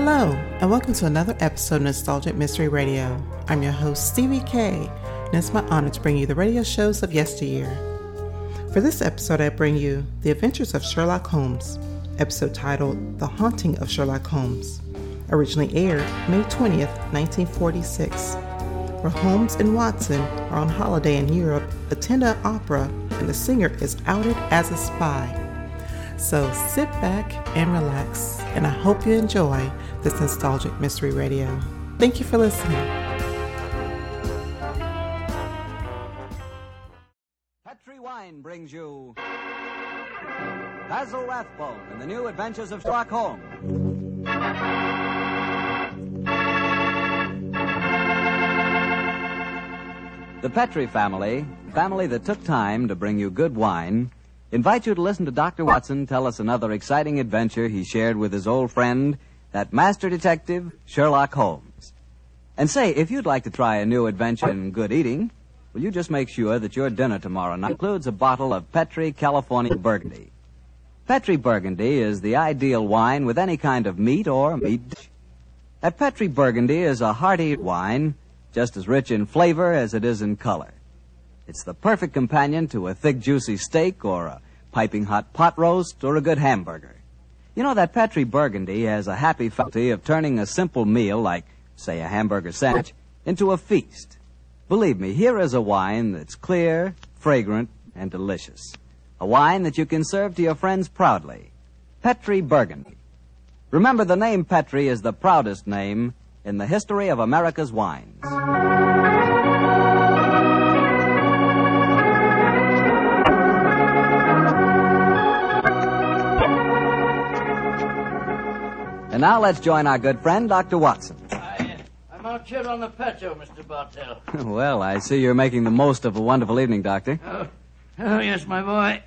Hello, and welcome to another episode of Nostalgic Mystery Radio. I'm your host, Stevie K, and it's my honor to bring you the radio shows of yesteryear. For this episode, I bring you The Adventures of Sherlock Holmes, episode titled The Haunting of Sherlock Holmes, originally aired May 20th, 1946, where Holmes and Watson are on holiday in Europe, attend an opera, and the singer is outed as a spy. So sit back and relax, and I hope you enjoy this nostalgic mystery radio. Thank you for listening. Petri Wine brings you Basil Rathbone and the New Adventures of Sherlock Holmes. The Petri family, family that took time to bring you good wine, invite you to listen to Dr. Watson tell us another exciting adventure he shared with his old friend, that master detective, Sherlock Holmes. And say, if you'd like to try a new adventure in good eating, will you just make sure that your dinner tomorrow night includes a bottle of Petri California Burgundy? Petri Burgundy is the ideal wine with any kind of meat or meat dish. A Petri Burgundy is a hearty wine, just as rich in flavor as it is in color. It's the perfect companion to a thick, juicy steak or a piping hot pot roast or a good hamburger. You know that Petri Burgundy has a happy faculty of turning a simple meal like, say, a hamburger sandwich into a feast. Believe me, here is a wine that's clear, fragrant, and delicious. A wine that you can serve to your friends proudly. Petri Burgundy. Remember, the name Petri is the proudest name in the history of America's wines. And now let's join our good friend, Dr. Watson. I, I'm out here on the patio, Mr. Bartell. well, I see you're making the most of a wonderful evening, Doctor. Oh, oh yes, my boy.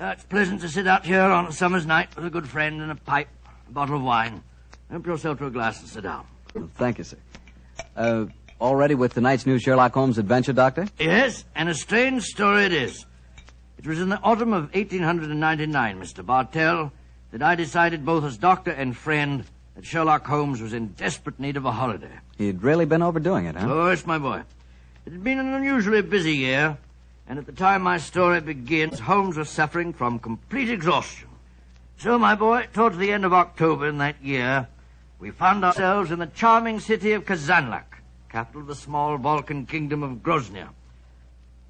Uh, it's pleasant to sit out here on a summer's night with a good friend and a pipe, a bottle of wine. Help yourself to a glass and sit down. Well, thank you, sir. Uh, all ready with tonight's new Sherlock Holmes adventure, Doctor? Yes, and a strange story it is. It was in the autumn of 1899, Mr. Bartell, that I decided both as doctor and friend that Sherlock Holmes was in desperate need of a holiday. He'd really been overdoing it, huh? Oh, yes, my boy. It had been an unusually busy year, and at the time my story begins, Holmes was suffering from complete exhaustion. So, my boy, towards the end of October in that year, we found ourselves in the charming city of Kazanlak, capital of the small Balkan kingdom of Groznia.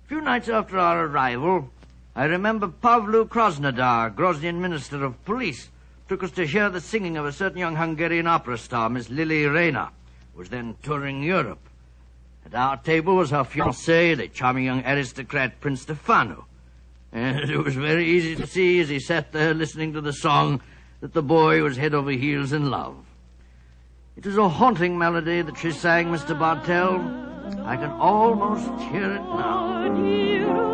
A few nights after our arrival, I remember Pavlu Krasnodar, Groznian minister of police, took us to hear the singing of a certain young Hungarian opera star, Miss Lily Rayner, who was then touring Europe. At our table was her fiancé, the charming young aristocrat Prince Stefano. And it was very easy to see as he sat there listening to the song that the boy was head over heels in love. It was a haunting melody that she sang, Mr. Bartell. I can almost hear it now.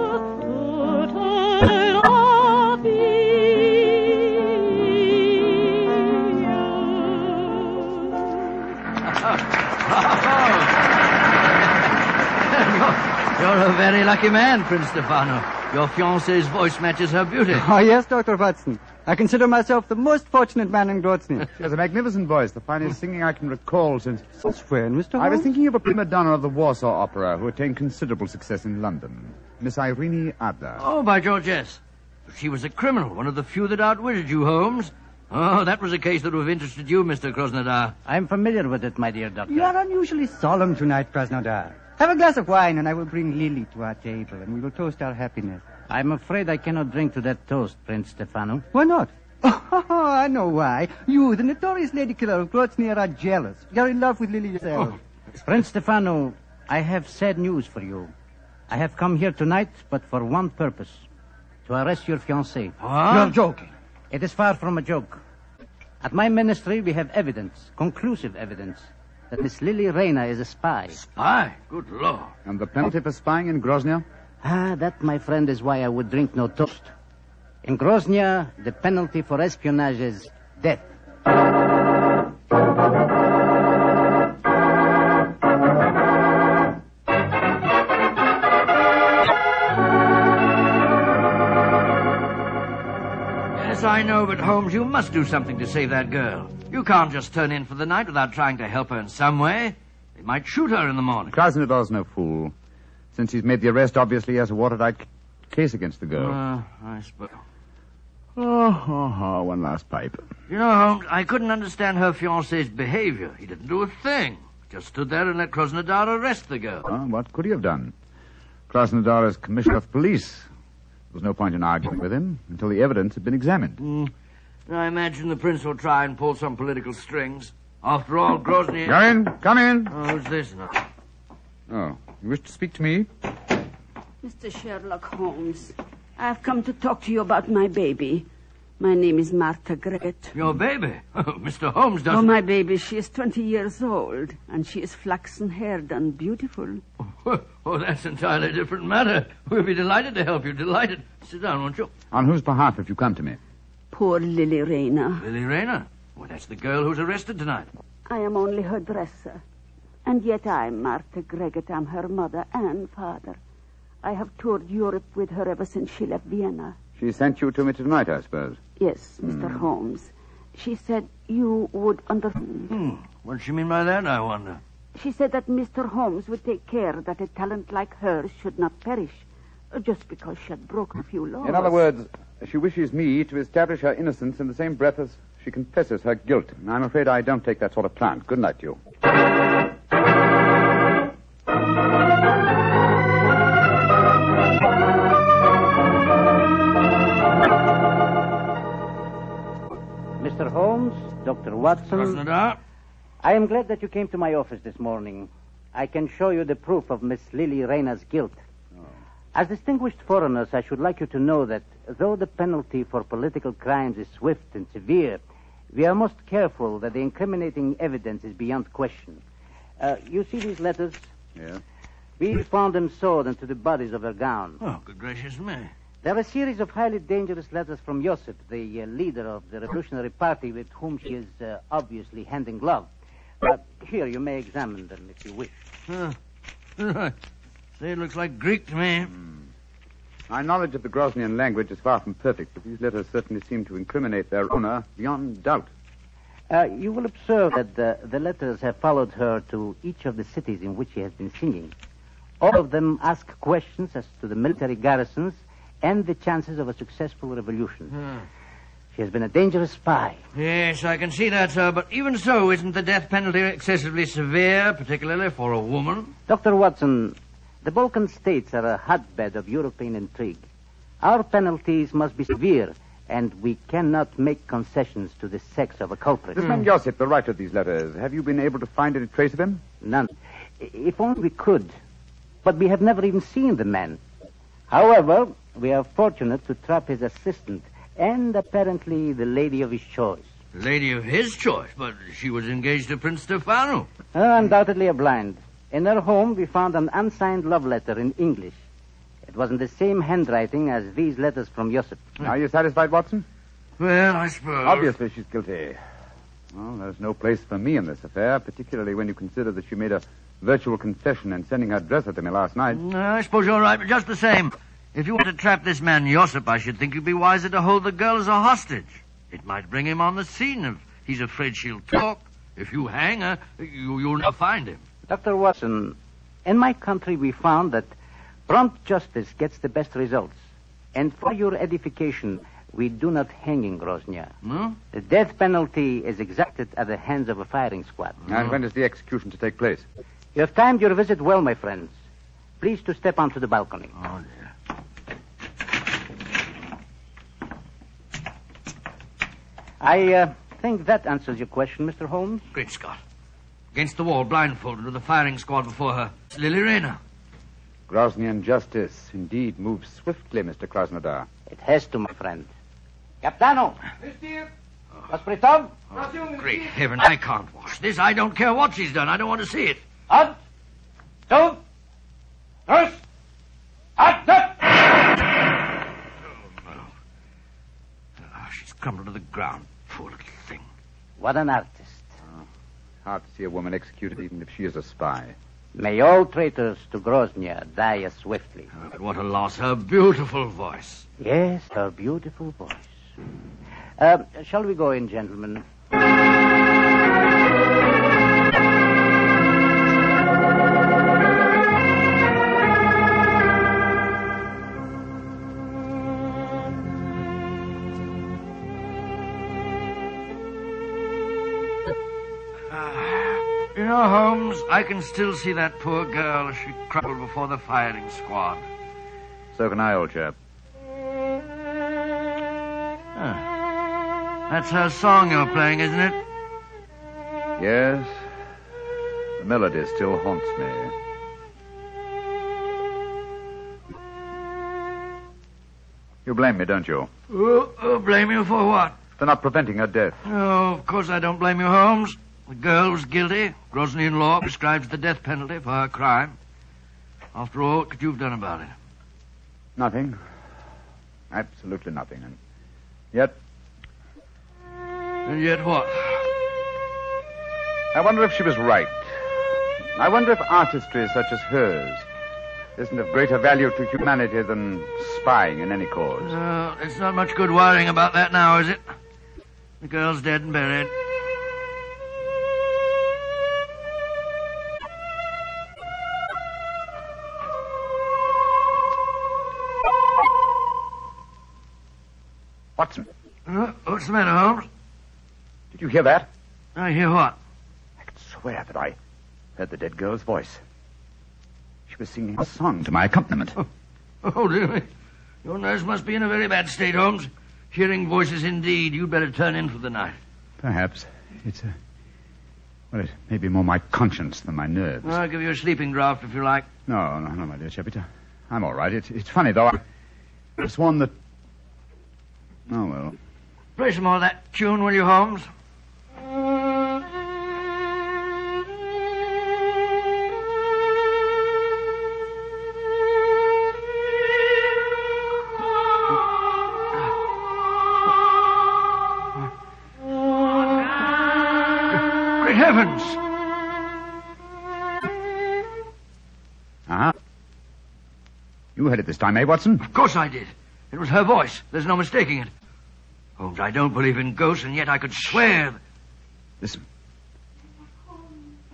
You're a very lucky man, Prince Stefano. Your fiancée's voice matches her beauty. Oh, yes, Dr. Watson. I consider myself the most fortunate man in Grozny. She has a magnificent voice, the finest oh. singing I can recall since. Since when, Mr. I was thinking of a prima donna of the Warsaw Opera who attained considerable success in London, Miss Irene Adler. Oh, by George, yes. She was a criminal, one of the few that outwitted you, Holmes. Oh, that was a case that would have interested you, Mr. Krasnodar. I'm familiar with it, my dear doctor. You are unusually solemn tonight, Krasnodar. Have a glass of wine, and I will bring Lily to our table, and we will toast our happiness. I'm afraid I cannot drink to that toast, Prince Stefano. Why not? Oh, I know why. You, the notorious lady killer of Grozny, are jealous. You're in love with Lily yourself. Oh. Prince Stefano, I have sad news for you. I have come here tonight, but for one purpose to arrest your fiancée. You're joking. It is far from a joke. At my ministry, we have evidence, conclusive evidence, that Miss Lily Rayner is a spy. Spy? good Lord. And the penalty for spying in Groznia? Ah, that, my friend, is why I would drink no toast. In Groznia, the penalty for espionage is death. Know, but Holmes, you must do something to save that girl. You can't just turn in for the night without trying to help her in some way. They might shoot her in the morning. Krasnodar's no fool. Since he's made the arrest, obviously he has a watertight case against the girl. Uh, I suppose. oh, oh, oh, one last pipe. You know, Holmes, I couldn't understand her fiancé's behavior. He didn't do a thing. Just stood there and let Krasnodar arrest the girl. Well, what could he have done? Krasnodar is commissioner of police. There was no point in arguing with him until the evidence had been examined. Hmm. I imagine the prince will try and pull some political strings. After all, Grozny... Come in, come in. Oh, who's this now? Oh, you wish to speak to me? Mr. Sherlock Holmes, I've come to talk to you about my baby. My name is Martha Greget. Your baby? Mr. Holmes Oh, doesn't... Oh, my baby, she is 20 years old, and she is flaxen haired and beautiful. Oh, that's entirely different matter. We'll be delighted to help you. Delighted. Sit down, won't you? On whose behalf have you come to me? Poor Lily Rayner. Lily Rayner. Well, that's the girl who's arrested tonight. I am only her dresser. And yet I'm Martha Greget. I'm her mother and father. I have toured Europe with her ever since she left Vienna. She sent you to me tonight, I suppose. Yes, Mr. Holmes. She said you would under... Hmm. What's she mean by that, I wonder? She said that Mr. Holmes would take care that a talent like hers should not perish, uh, just because she had broken a few laws. In other words, she wishes me to establish her innocence in the same breath as she confesses her guilt. I'm afraid I don't take that sort of plan. Good night to you. Dr. Watson, Krasnodar? I am glad that you came to my office this morning. I can show you the proof of Miss Lily Rayner's guilt. As distinguished foreigners, I should like you to know that though the penalty for political crimes is swift and severe, we are most careful that the incriminating evidence is beyond question. Uh, you see these letters? Yeah. We found them sewed into the bodies of her gown. Oh, good gracious me. They're a series of highly dangerous letters from Joseph, the uh, leader of the Revolutionary Party with whom she is uh, obviously hand in glove. Uh, here, you may examine them if you wish. Huh. Say, it looks like Greek to me. My knowledge of the Groznian language is far from perfect, but these letters certainly seem to incriminate their owner beyond doubt. Uh, you will observe that the, the letters have followed her to each of the cities in which she has been singing. All of them ask questions as to the military garrisons and the chances of a successful revolution. Hmm. She has been a dangerous spy. Yes, I can see that, sir. But even so, isn't the death penalty excessively severe, particularly for a woman? Dr. Watson, the Balkan states are a hotbed of European intrigue. Our penalties must be severe, and we cannot make concessions to the sex of a culprit. This man hmm. Josip, the writer of these letters, have you been able to find any trace of him? None. If only we could. But we have never even seen the man. However, we are fortunate to trap his assistant and apparently the lady of his choice. Lady of his choice, but she was engaged to Prince Stefano. Uh, undoubtedly a blind. In her home, we found an unsigned love letter in English. It was in the same handwriting as these letters from Joseph. Are you satisfied, Watson? Well, I suppose. Obviously, she's guilty. Well, there's no place for me in this affair, particularly when you consider that she made a virtual confession in sending her dresser to me last night. I suppose you're right, but just the same. If you want to trap this man Josip, I should think you'd be wiser to hold the girl as a hostage. It might bring him on the scene if he's afraid she'll talk. If you hang her, you, you'll not find him. Dr. Watson, in my country, we found that prompt justice gets the best results. And for your edification, we do not hang in Groznia. No? The death penalty is exacted at the hands of a firing squad. And when is the execution to take place? You have timed your visit well, my friends. Please to step onto the balcony. Oh, dear. I uh, think that answers your question, Mr. Holmes. Great Scott. Against the wall, blindfolded, with a firing squad before her. It's Lily Rayner. Groznian justice indeed moves swiftly, Mr. Krasnodar. It has to, my friend. Capitano! Hospital? Great heaven, I can't watch this. I don't care what she's done. I don't want to see it. Up! Two! Nurse! Up! Up! Oh, she's crumbled to the ground. Poor little thing. What an artist. Hard to see a woman executed even if she is a spy. May all traitors to Groznia die as swiftly. Oh, but what a loss. Her beautiful voice. Yes, her beautiful voice. Uh, shall we go in, gentlemen? Ah, you know, Holmes, I can still see that poor girl as she crumpled before the firing squad. So can I, old chap. That's her song you're playing, isn't it? Yes. The melody still haunts me. You blame me, don't you? Oh, oh, blame you for what? For not preventing her death. Oh, of course I don't blame you, Holmes. The girl was guilty. Groznian law prescribes the death penalty for her crime. After all, what could you have done about it? Nothing. Absolutely nothing. And yet, And yet what? I wonder if she was right. I wonder if artistry such as hers isn't of greater value to humanity than spying in any cause. Uh, it's not much good worrying about that now, is it? The girl's dead and buried. The matter, Holmes? did you hear that? I hear what? I could swear that I heard the dead girl's voice. She was singing a song to my accompaniment. Oh, oh, dear. me. Your nurse must be in a very bad state, Holmes. Hearing voices indeed. You'd better turn in for the night. Perhaps it's a. Well, it may be more my conscience than my nerves. I'll give you a sleeping draught if you like. No, no, no, my dear Chapita. I'm all right. It, it's funny, though. I have sworn that. Oh, well. Play some more of that tune, will you, Holmes? Great heavens! Uh huh. You heard it this time, eh, Watson? Of course I did. It was her voice. There's no mistaking it. Holmes, I don't believe in ghosts, and yet I could swear. that- Listen.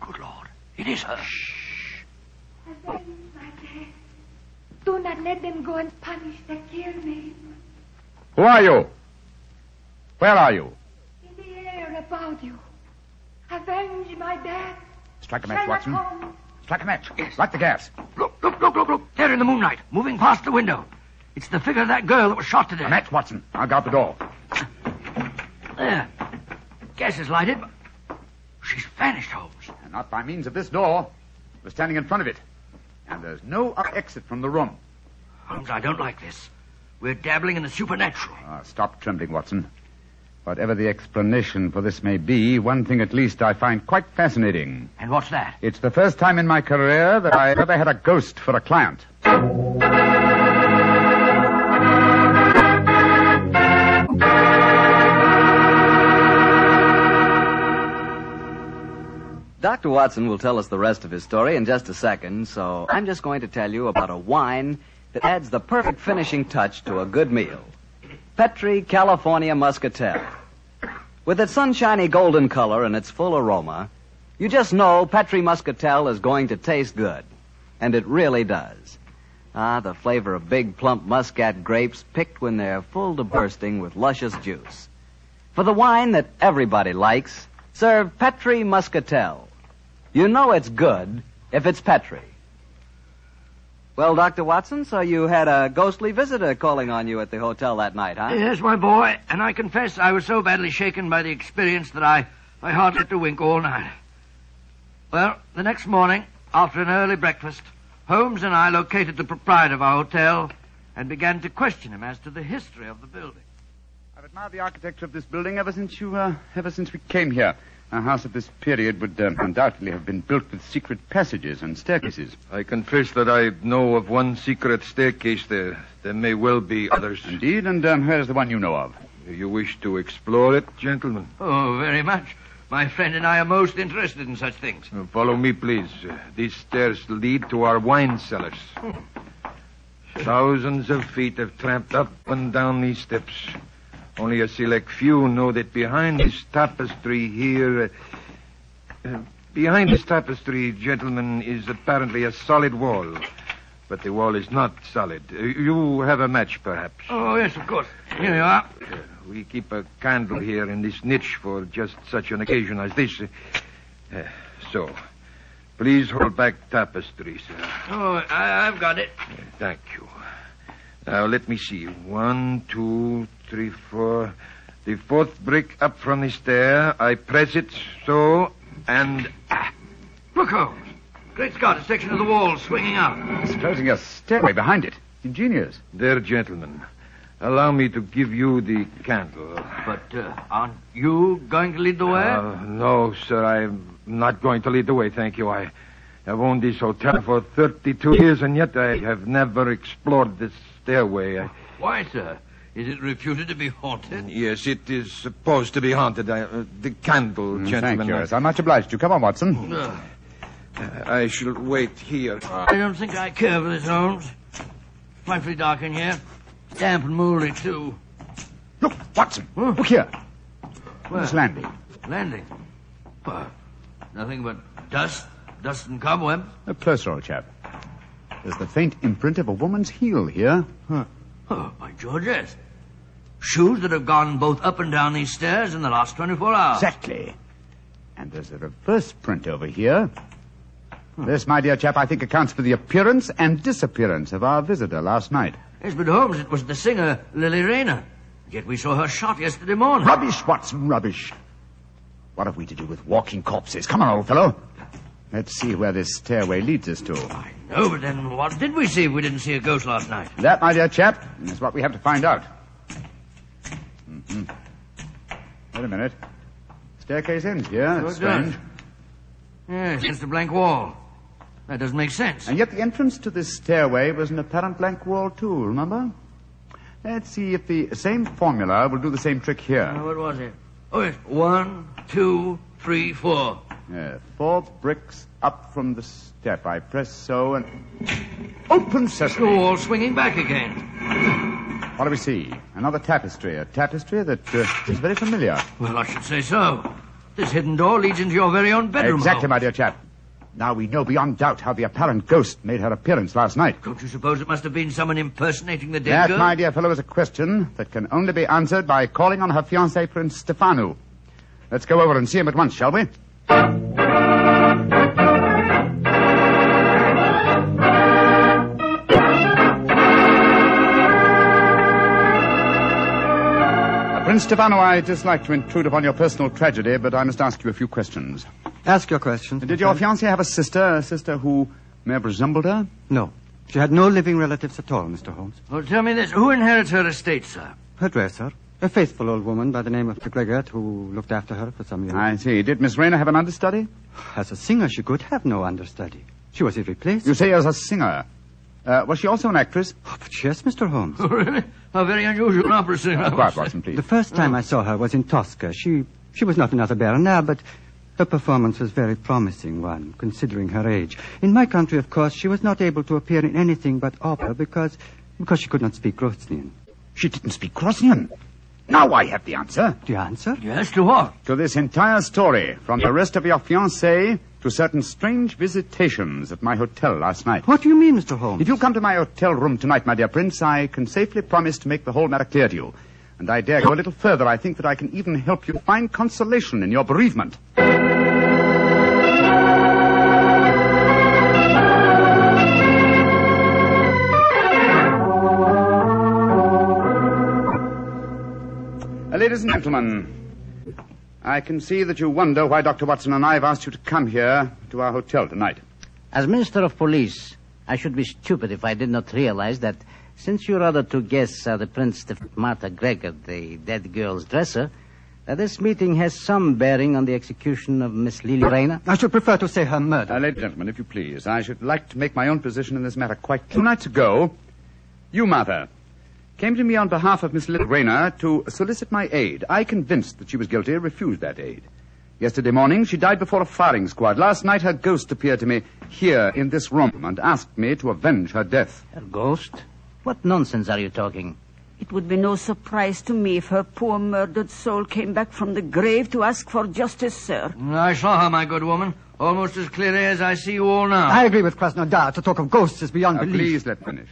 Good Lord, it is her. Shh. Avenge my death. Do not let them go and punish the kill me. Who are you? Where are you? In the air about you. Avenge my death. Strike a match, Sherlock Watson. Holmes. Strike a match. Yes. Light the gas. Look, look, look, look, look. There in the moonlight, moving past the window. It's the figure of that girl that was shot to A death. match, Watson. I'll guard the door. There. Gas is lighted. but She's vanished, Holmes. And not by means of this door. We're standing in front of it. And there's no exit from the room. Holmes, I don't like this. We're dabbling in the supernatural. Ah, stop trembling, Watson. Whatever the explanation for this may be, one thing at least I find quite fascinating. And what's that? It's the first time in my career that I ever had a ghost for a client. Dr. Watson will tell us the rest of his story in just a second, so I'm just going to tell you about a wine that adds the perfect finishing touch to a good meal. Petri California Muscatel. With its sunshiny golden color and its full aroma, you just know Petri Muscatel is going to taste good. And it really does. Ah, the flavor of big plump muscat grapes picked when they're full to bursting with luscious juice. For the wine that everybody likes, serve Petri Muscatel. You know it's good if it's Petri. Well, Dr. Watson, so you had a ghostly visitor calling on you at the hotel that night, huh? Yes, my boy, and I confess I was so badly shaken by the experience that I, I hardly had to wink all night. Well, the next morning, after an early breakfast, Holmes and I located the proprietor of our hotel and began to question him as to the history of the building. I've admired the architecture of this building ever since you, uh, ever since we came here. A house of this period would uh, undoubtedly have been built with secret passages and staircases. I confess that I know of one secret staircase there. There may well be others. Indeed, and um, where is the one you know of? You wish to explore it, gentlemen? Oh, very much. My friend and I are most interested in such things. Uh, Follow me, please. Uh, these stairs lead to our wine cellars. Thousands of feet have tramped up and down these steps. Only a select few know that behind this tapestry here. Uh, behind this tapestry, gentlemen, is apparently a solid wall. But the wall is not solid. Uh, you have a match, perhaps. Oh, yes, of course. Here you are. Uh, we keep a candle here in this niche for just such an occasion as this. Uh, so, please hold back tapestry, sir. Oh, I, I've got it. Thank you. Now, let me see. One, two, three, four. The fourth brick up from the stair. I press it so, and. Ah, Look, Holmes. Great Scott, a section of the wall swinging up. It's closing a stairway behind it. Ingenious. there, gentlemen. Allow me to give you the candle. But uh, aren't you going to lead the way? Uh, no, sir, I'm not going to lead the way, thank you. I have owned this hotel for 32 years, and yet I have never explored this stairway. I, Why, sir? Is it reputed to be haunted? yes, it is supposed to be haunted. I, uh, the candle, Mm, gentlemen. Thank you. Yes, I'm much obliged to you. Come on, Watson. Uh, I shall wait here. I don't think I care for this, Holmes. Frightfully dark in here. Damp and mouldy, too. Look, Watson. Look here. Where? This landing. Landing. Well, nothing but dust, dust and cobwebs. A closer, old chap. There's the faint imprint of a woman's heel here. Oh, by George, yes. Shoes that have gone both up and down these stairs in the last 24 hours. Exactly. And there's a reverse print over here. This, my dear chap, I think accounts for the appearance and disappearance of our visitor last night. Yes, but Holmes, it was the singer, Lily Rayner. Yet we saw her shot yesterday morning. Rubbish, Watson, rubbish. What have we to do with walking corpses? Come on, old fellow. Let's see where this stairway leads us to. No, but then what did we see if we didn't see a ghost last night? That, my dear chap, is what we have to find out. Mm-hmm. Wait a minute. Staircase ends here. So That's strange. Yes, just a blank wall. That doesn't make sense. And yet the entrance to this stairway was an apparent blank wall, too, remember? Let's see if the same formula will do the same trick here. Uh, what was it? Oh, yes. One, two, three, four. Yeah, four bricks up from the step. I press so and. Open sesame! wall swinging back again. What do we see? Another tapestry. A tapestry that uh, is very familiar. Well, I should say so. This hidden door leads into your very own bedroom. exactly, my dear chap. Now we know beyond doubt how the apparent ghost made her appearance last night. Don't you suppose it must have been someone impersonating the dead That, girl? my dear fellow, is a question that can only be answered by calling on her fiancé, Prince Stefano. Let's go over and see him at once, shall we? Prince Stefano, I dislike to intrude upon your personal tragedy, but I must ask you a few questions. Ask your questions. Did your fiancée have a sister, a sister who may have resembled her? No. She had no living relatives at all, Mr. Holmes. Well, tell me this. Who inherits her estate, sir? Her dresser, a faithful old woman by the name of Gregor, who looked after her for some years. I see. Did Miss Rayner have an understudy? As a singer, she could have no understudy. She was irreplaceable. You say as a singer. Uh, was she also an actress? Oh, but yes, Mr. Holmes. Oh, really? How very unusual an opera singer. Uh, quiet, Watson, please. The first time I saw her was in Tosca. She she was not another Bernhardt, but her performance was very promising one, considering her age. In my country, of course, she was not able to appear in anything but opera because because she could not speak Groznian. She didn't speak Groznian. Now I have the answer. The answer? Yes, to what? To this entire story, from the arrest of your fiancée to certain strange visitations at my hotel last night. What do you mean, Mr. Holmes? If you come to my hotel room tonight, my dear Prince, I can safely promise to make the whole matter clear to you. And I dare go a little further. I think that I can even help you find consolation in your bereavement. Uh, ladies and gentlemen, I can see that you wonder why Dr. Watson and I have asked you to come here to our hotel tonight. As Minister of Police, I should be stupid if I did not realize that since your other two guests are the Prince of Martha Gregor, the dead girl's dresser, that this meeting has some bearing on the execution of Miss Lily Rayner. I should prefer to say her murder. Uh, ladies and gentlemen, if you please, I should like to make my own position in this matter quite clear. Two nights ago, you, Martha, came to me on behalf of Miss Lily Rayner to solicit my aid. I, convinced that she was guilty, refused that aid. Yesterday morning, she died before a firing squad. Last night, her ghost appeared to me here in this room and asked me to avenge her death. Her ghost? What nonsense are you talking? It would be no surprise to me if her poor murdered soul came back from the grave to ask for justice, sir. I saw her, my good woman, almost as clearly as I see you all now. I agree with Krasnodar. To talk of ghosts is beyond Now, belief. please let finish.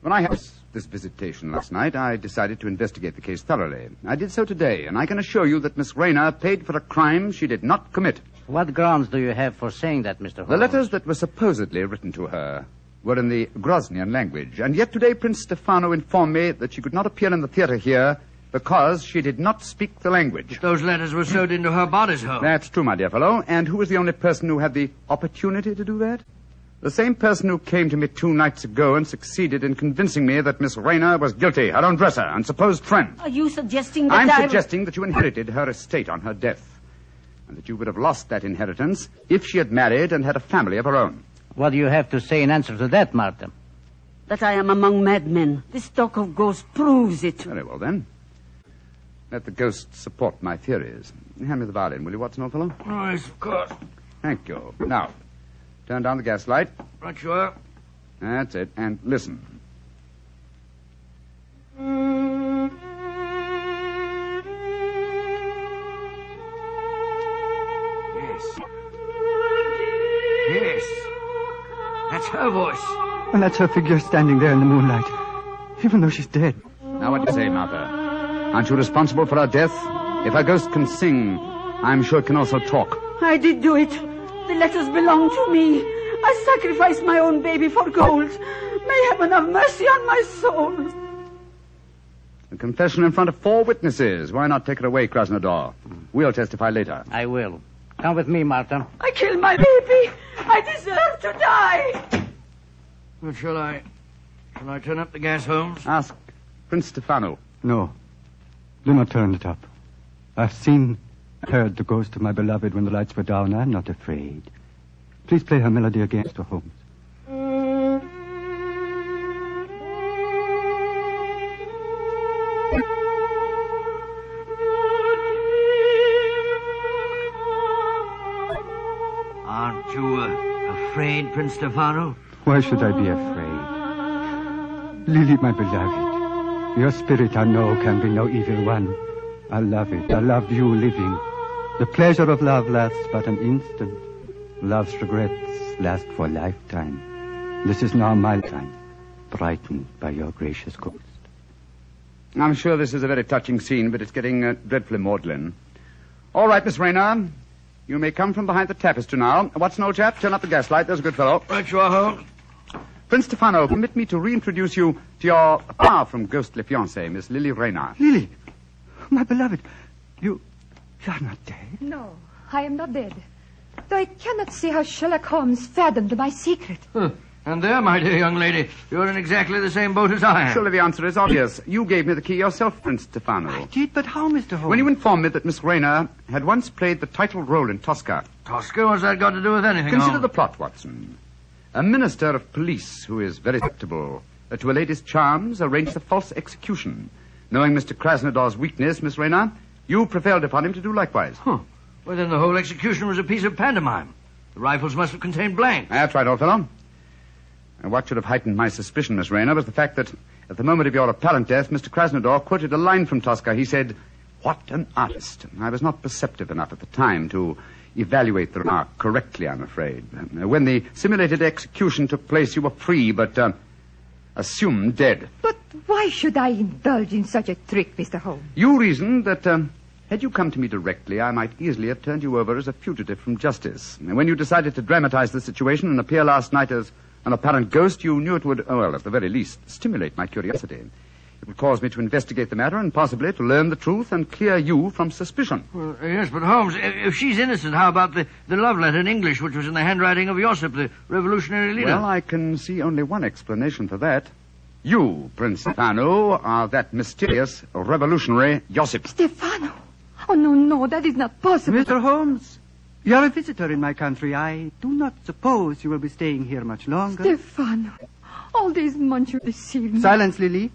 When I had this, visitation last night, I decided to investigate the case thoroughly. I did so today, and I can assure you that Miss Rayner paid for a crime she did not commit. What grounds do you have for saying that, Mr. Holmes? The letters that were supposedly written to her were in the Groznian language, and yet today Prince Stefano informed me that she could not appear in the theater here because she did not speak the language. Those letters were sewed into her bodice hole. That's true, my dear fellow. And who was the only person who had the opportunity to do that? The same person who came to me two nights ago and succeeded in convincing me that Miss Rayner was guilty, her own dresser and supposed friend. Are you suggesting that I'm I... suggesting that you inherited her estate on her death, and that you would have lost that inheritance if she had married and had a family of her own. What do you have to say in answer to that, Martin? That I am among madmen. This talk of ghosts proves it. Very well, then. Let the ghosts support my theories. Hand me the violin, will you, Watson, old fellow? Oh, yes, of course. Thank you. Now, turn down the gas light. Right you are. That's it. And listen. Yes. Yes. That's her voice. And that's her figure standing there in the moonlight. Even though she's dead. Now, what do you say, Martha? Aren't you responsible for her death? If a ghost can sing, I'm sure it can also talk. I did do it. The letters belong to me. I sacrificed my own baby for gold. May heaven have mercy on my soul. A confession in front of four witnesses. Why not take her away, Krasnodar? We'll testify later. I will. Come with me, Martin. I killed my baby. I deserve to die. Well, shall I... Shall I turn up the gas, Holmes? Ask Prince Stefano. No. Do not turn it up. I've seen, heard the ghost of my beloved when the lights were down. I'm not afraid. Please play her melody again, Mr. Holmes. Aren't you uh, afraid, Prince Stefano? Why should I be afraid? Lily, my beloved, your spirit I know can be no evil one. I love it. I love you living. The pleasure of love lasts but an instant. Love's regrets last for a lifetime. This is now my time, brightened by your gracious ghost. I'm sure this is a very touching scene, but it's getting uh, dreadfully maudlin. All right, Miss Rayner. You may come from behind the tapestry now. Watson, old chap, turn up the gaslight. There's a good fellow. Right you are, Holmes. Prince Stefano, permit me to reintroduce you to your far from ghostly fiancée, Miss Lily Rayner. Lily, my beloved, you, you are not dead. No, I am not dead. Though I cannot see how Sherlock Holmes fathomed my secret. Huh. And there, my dear young lady, you're in exactly the same boat as I am. Surely the answer is obvious. You gave me the key yourself, Prince Stefano. Did, but how, Mr. Holmes? When you informed me that Miss Rayner had once played the title role in Tosca. Tosca, what's that got to do with anything, Consider Holmes? the plot, Watson. A minister of police who is very susceptible uh, to a lady's charms arranged a false execution. Knowing Mr. Krasnodar's weakness, Miss Rayner, you prevailed upon him to do likewise. Huh. Well, then the whole execution was a piece of pantomime. The rifles must have contained blanks. That's right, old fellow. And what should have heightened my suspicion, Miss Rayner, was the fact that at the moment of your apparent death, Mr. Krasnodar quoted a line from Tosca. He said, What an artist. I was not perceptive enough at the time to evaluate the remark correctly, I'm afraid. When the simulated execution took place, you were free, but uh, assumed dead. But why should I indulge in such a trick, Mr. Holmes? You reasoned that um, had you come to me directly, I might easily have turned you over as a fugitive from justice. And when you decided to dramatize the situation and appear last night as an apparent ghost, you knew it would, oh, well, at the very least, stimulate my curiosity. It will cause me to investigate the matter and possibly to learn the truth and clear you from suspicion. Well, uh, yes, but Holmes, if, if she's innocent, how about the, the love letter in English which was in the handwriting of Josip, the revolutionary leader? Well, I can see only one explanation for that. You, Prince Stefano, are that mysterious revolutionary Josip. Stefano! Oh, no, no, that is not possible. Mr. Holmes, you are a visitor in my country. I do not suppose you will be staying here much longer. Stefano, all these months you deceived me. Silence, Lily.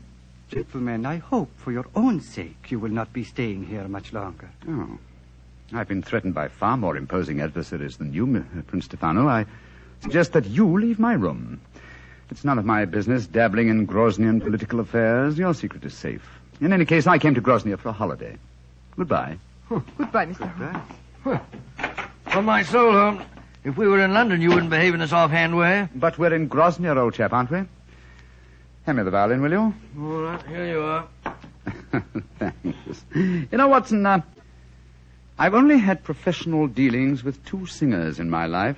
Gentlemen, I hope for your own sake you will not be staying here much longer. Oh. I've been threatened by far more imposing adversaries than you, uh, Prince Stefano. I suggest that you leave my room. It's none of my business dabbling in Groznian political affairs. Your secret is safe. In any case, I came to Grozny for a holiday. Goodbye. Goodbye, Mr. Holmes. On my soul, Holmes, if we were in London, you wouldn't behave in this offhand way. But we're in Grozny, old chap, aren't we? Hand me the violin, will you? All right, here you are. Thanks. You know, Watson, uh, I've only had professional dealings with two singers in my life.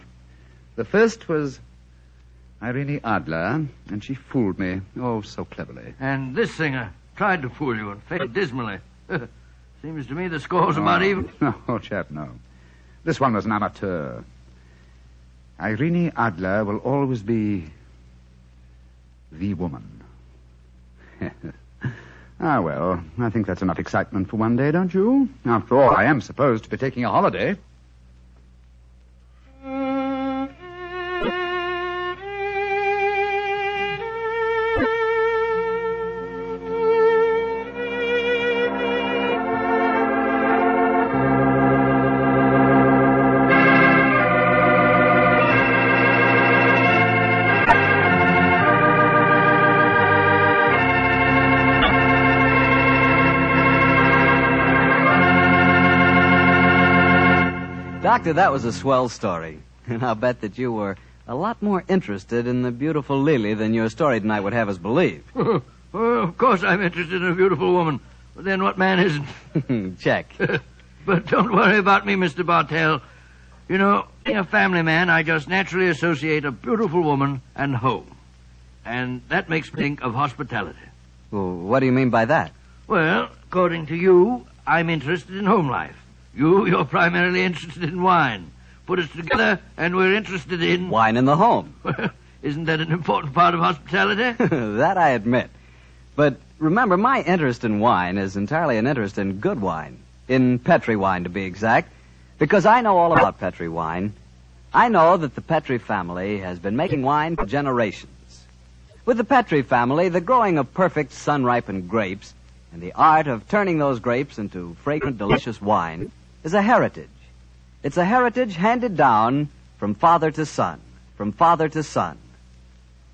The first was Irene Adler, and she fooled me. Oh, so cleverly. And this singer tried to fool you and failed dismally. Seems to me the score's about even. No, chap, no. This one was an amateur. Irene Adler will always be the woman. ah, well, I think that's enough excitement for one day, don't you? After all, I am supposed to be taking a holiday. Doctor, that was a swell story. And I'll bet that you were a lot more interested in the beautiful Lily than your story tonight would have us believe. well, of course I'm interested in a beautiful woman. But then what man isn't? Check. but don't worry about me, Mr. Bartell. You know, being a family man, I just naturally associate a beautiful woman and home. And that makes me think of hospitality. Well, what do you mean by that? Well, according to you, I'm interested in home life. You, you're primarily interested in wine. Put us together, and we're interested in. Wine in the home. Isn't that an important part of hospitality? that I admit. But remember, my interest in wine is entirely an interest in good wine. In Petri wine, to be exact. Because I know all about Petri wine. I know that the Petri family has been making wine for generations. With the Petri family, the growing of perfect sun ripened grapes and the art of turning those grapes into fragrant, delicious wine is a heritage. It's a heritage handed down from father to son, from father to son.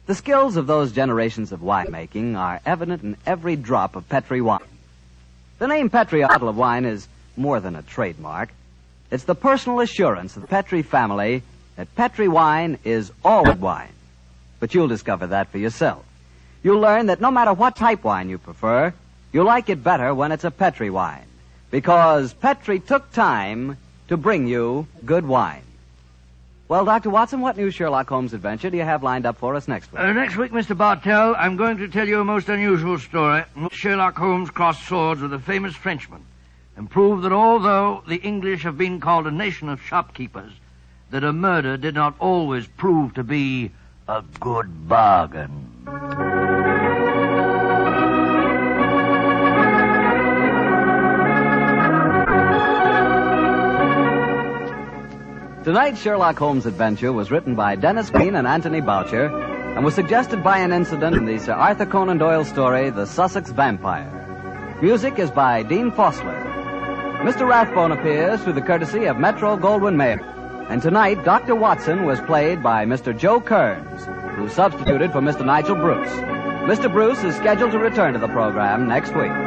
The skills of those generations of winemaking are evident in every drop of Petri wine. The name Petri bottle of wine is more than a trademark. It's the personal assurance of the Petri family that Petri wine is all good wine. But you'll discover that for yourself. You'll learn that no matter what type wine you prefer, you like it better when it's a Petri wine. Because Petri took time to bring you good wine. Well, Dr. Watson, what new Sherlock Holmes adventure do you have lined up for us next week? Uh, next week, Mr. Bartell, I'm going to tell you a most unusual story. Sherlock Holmes crossed swords with a famous Frenchman and proved that although the English have been called a nation of shopkeepers, that a murder did not always prove to be a good bargain. Tonight's Sherlock Holmes adventure was written by Denis Green and Anthony Boucher and was suggested by an incident in the Sir Arthur Conan Doyle story, The Sussex Vampire. Music is by Dean Fossler. Mr. Rathbone appears through the courtesy of Metro Goldwyn Mayer. And tonight, Dr. Watson was played by Mr. Joe Kearns, who substituted for Mr. Nigel Bruce. Mr. Bruce is scheduled to return to the program next week.